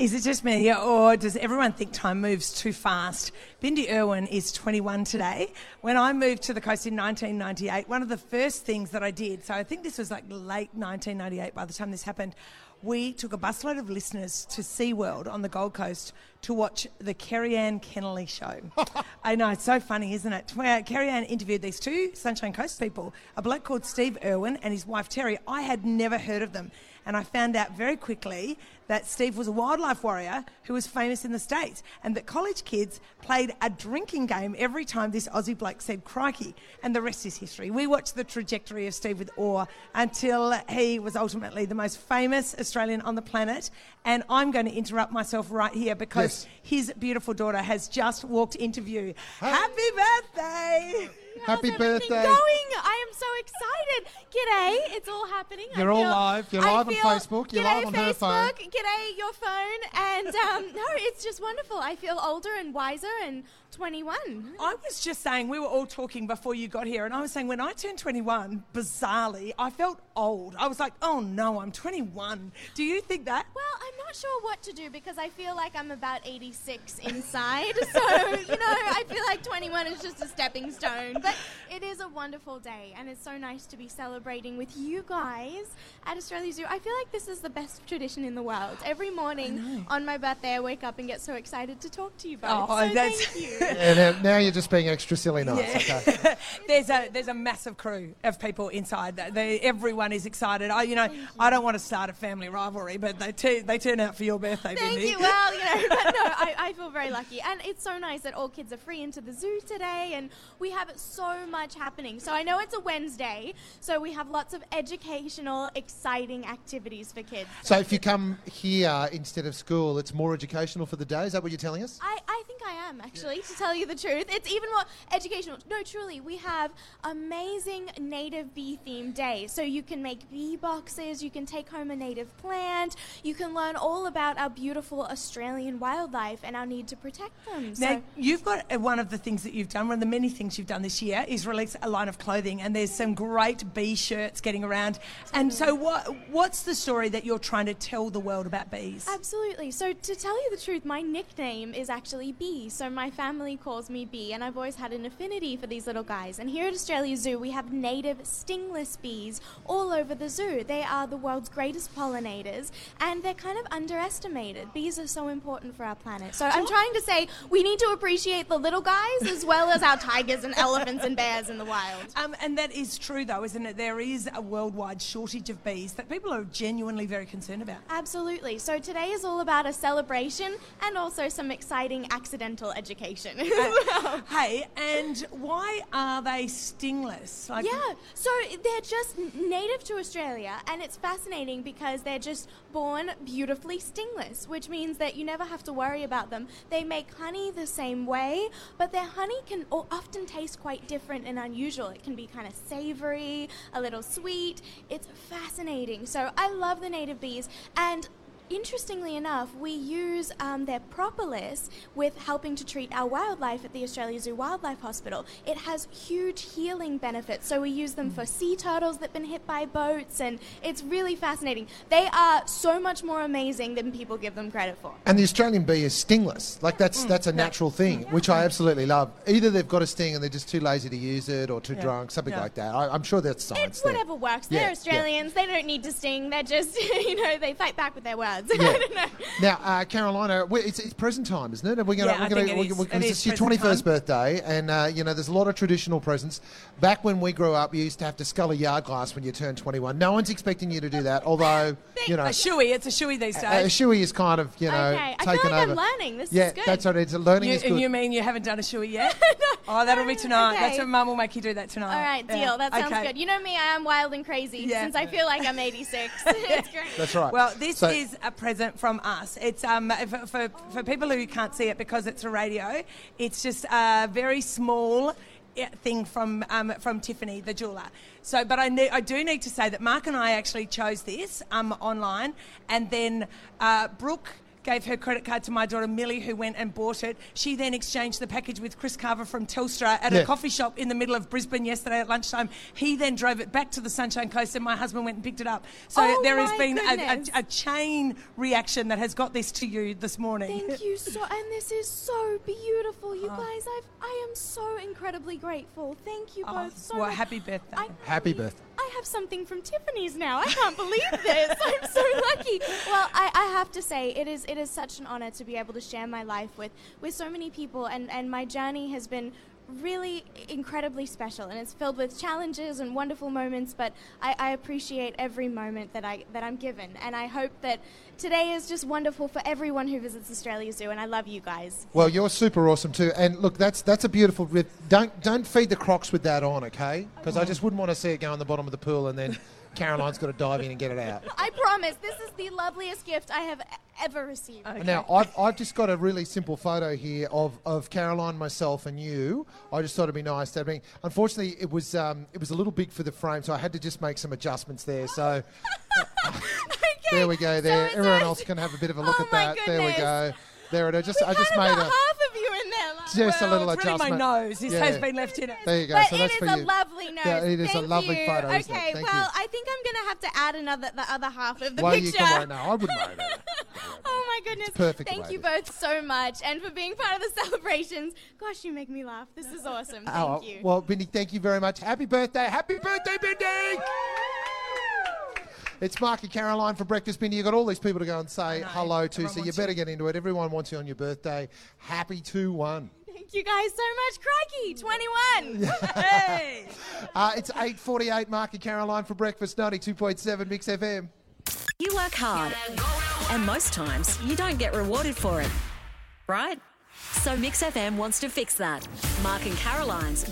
Is it just me, or does everyone think time moves too fast? Bindi Irwin is 21 today. When I moved to the coast in 1998, one of the first things that I did, so I think this was like late 1998 by the time this happened, we took a busload of listeners to SeaWorld on the Gold Coast to watch the Kerri-Anne Kennerley show. I know, it's so funny, isn't it? Where Kerri-Anne interviewed these two Sunshine Coast people, a bloke called Steve Irwin and his wife Terri. I had never heard of them. And I found out very quickly that Steve was a wildlife warrior who was famous in the States and that college kids played a drinking game every time this Aussie bloke said crikey. And the rest is history. We watched the trajectory of Steve with awe until he was ultimately the most famous Australian on the planet. And I'm going to interrupt myself right here because Yes. his beautiful daughter has just walked into view. Happy birthday! Happy How's everything birthday. Going? I am so excited. G'day, it's all happening. You're all feel- live. You're I live on feel- Facebook. You're g'day live on her phone. Facebook. G'day your phone. And um, no, it's just wonderful. I feel older and wiser and 21. I was just saying, we were all talking before you got here, and I was saying when I turned 21, bizarrely, I felt old. I was like, oh no, I'm 21. Do you think that? Well, I'm not sure what to do because I feel like I'm about 86 inside. so, you know, I feel like 21 is just a stepping stone. But it is a wonderful day and it's so nice to be celebrating with you guys at Australia Zoo. I feel like this is the best tradition in the world. Every morning on my birthday, I wake up and get so excited to talk to you both. Oh, so that's- thank you. Yeah, now, now you're just being extra silly nice. Okay. there's a there's a massive crew of people inside. That they, everyone is excited. I you know I don't want to start a family rivalry, but they tu- they turn out for your birthday. Thank Bindi. you. Well, you know, but no, I, I feel very lucky. And it's so nice that all kids are free into the zoo today and we have so much happening. So I know it's a Wednesday, so we have lots of educational, exciting activities for kids. So if you come here instead of school, it's more educational for the day. Is that what you're telling us? I, I I am, actually, to tell you the truth. It's even more educational. No, truly, we have amazing native bee themed days. So you can make bee boxes, you can take home a native plant, you can learn all about our beautiful Australian wildlife and our need to protect them. Now, so you've got uh, one of the things that you've done, one of the many things you've done this year is release a line of clothing, and there's some great bee shirts getting around. And so, what what's the story that you're trying to tell the world about bees? Absolutely. So, to tell you the truth, my nickname is actually Bee. So, my family calls me Bee, and I've always had an affinity for these little guys. And here at Australia Zoo, we have native stingless bees all over the zoo. They are the world's greatest pollinators, and they're kind of underestimated. Bees are so important for our planet. So, I'm trying to say we need to appreciate the little guys as well as our tigers and elephants and bears in the wild. Um, and that is true, though, isn't it? There is a worldwide shortage of bees that people are genuinely very concerned about. Absolutely. So today is all about a celebration and also some exciting accidental education. well. Uh, hey, and why are they stingless? Like, Yeah, so they're just native to Australia, and it's fascinating because they're just born beautifully stingless, which means that you never have to worry about them. They make honey the same way, but their honey can often taste quite different and unusual. It can be kind of savory, a little sweet. It's fascinating. So I love the native bees, and Interestingly enough, we use um, their propolis with helping to treat our wildlife at the Australia Zoo Wildlife Hospital. It has huge healing benefits. So we use them for sea turtles that have been hit by boats, and it's really fascinating. They are so much more amazing than people give them credit for. And the Australian bee is stingless. Like that's that's a natural thing, which I absolutely love. Either they've got a sting and they're just too lazy to use it, or too Yeah. drunk, something Yeah. like that. I, I'm sure that's science. It's there. whatever works. They're yeah. Australians. They don't need to sting. They're just, you know, they fight back with their words. I Yeah. don't know. Now, uh, Carolina, it's, it's present time, isn't it? And We're gonna, Yeah, I gonna, think it we're, It is it's your 21st time. birthday, and uh, you know, there's a lot of traditional presents. Back when we grew up, you used to have to scull a yard glass when you turned 21. No one's expecting you to do that, although you know, A shoey, it's a shoey these days. a days. shoey is kind of you know Okay, I feel taken like over. I'm learning. This is yeah, good. that's what it's learning You, is good. and you mean you haven't done a shoey yet? oh, that'll be tonight. Okay. That's what Mum will make you do that tonight. All right, deal. Yeah. That sounds Okay. good. You know me, I am wild and crazy Yeah. since I feel like I'm 86. it's great. That's right. Well, this So- is present from us. It's um, for, for, for people who can't see it because it's a radio. It's just a very small eh, thing from um, from Tiffany, the jeweler. So, but I ne- I do need to say that Mark and I actually chose this um, online, and then uh, Brooke gave her credit card to my daughter Millie, who went and bought it. She then exchanged the package with Chris Carver from Telstra at Yeah. a coffee shop in the middle of Brisbane yesterday at lunchtime. He then drove it back to the Sunshine Coast, and my husband went and picked it up. So Oh there has been a, a, a chain reaction that has got this to you this morning. Thank you so, and this is so beautiful, you Oh. guys. I've, I am so incredibly grateful. Thank you Oh, both so well, much. happy birthday. I Happy birthday. Have something from Tiffany's now. I can't believe this. I'm so lucky. Well, I, I have to say it is it is such an honor to be able to share my life with with so many people, and and my journey has been really incredibly special and it's filled with challenges and wonderful moments but I, I appreciate every moment that I that I'm given and I hope that today is just wonderful for everyone who visits Australia Zoo and I love you guys Well, you're super awesome too, and look, that's that's a beautiful. Rip. Don't don't feed the crocs with that on, okay? Because I just wouldn't want to see it go in the bottom of the pool, and then Caroline's got to dive in and get it out. I promise this is the loveliest gift I have ever received Now, I've, I've just got a really simple photo here of, of Caroline, myself, and you. I just thought it'd be nice to bring. Unfortunately, it was um, it was a little big for the frame, so I had to just make some adjustments there. So Okay, there we go. There, it's everyone else can have a bit of a look Oh at my that. There we go. There it is. Just We I just made of got a half of you in there. like- just a little it's really adjustment. my nose. His Yeah. has been left in it. There you go. But so it that's is for a you. lovely nose. Yeah, it is a Thank lovely you. photo, isn't it? Okay, Thank well, you. I think I'm gonna have to add another the other half of the Well, you picture. can worry. No, I wouldn't worry about it. Oh my goodness! perfect Thank you both so much, and for being part of the celebrations. Gosh, you make me laugh. This is awesome. Oh, thank Oh, you. Well, Bindi, thank you very much. Happy birthday. Happy birthday, Bindi! It's Mark and Caroline for breakfast, Bindi. You've got all these people to go and say hello to, Everyone so you better you. get into it. Everyone wants you on your birthday. Happy 2 1. Thank you guys so much. Crikey, 21. Hey! Uh, it's 8.48, Mark and Caroline for breakfast, 92.7 Mix FM. You work hard, and most times you don't get rewarded for it, right? So Mix FM wants to fix that. Mark and Caroline's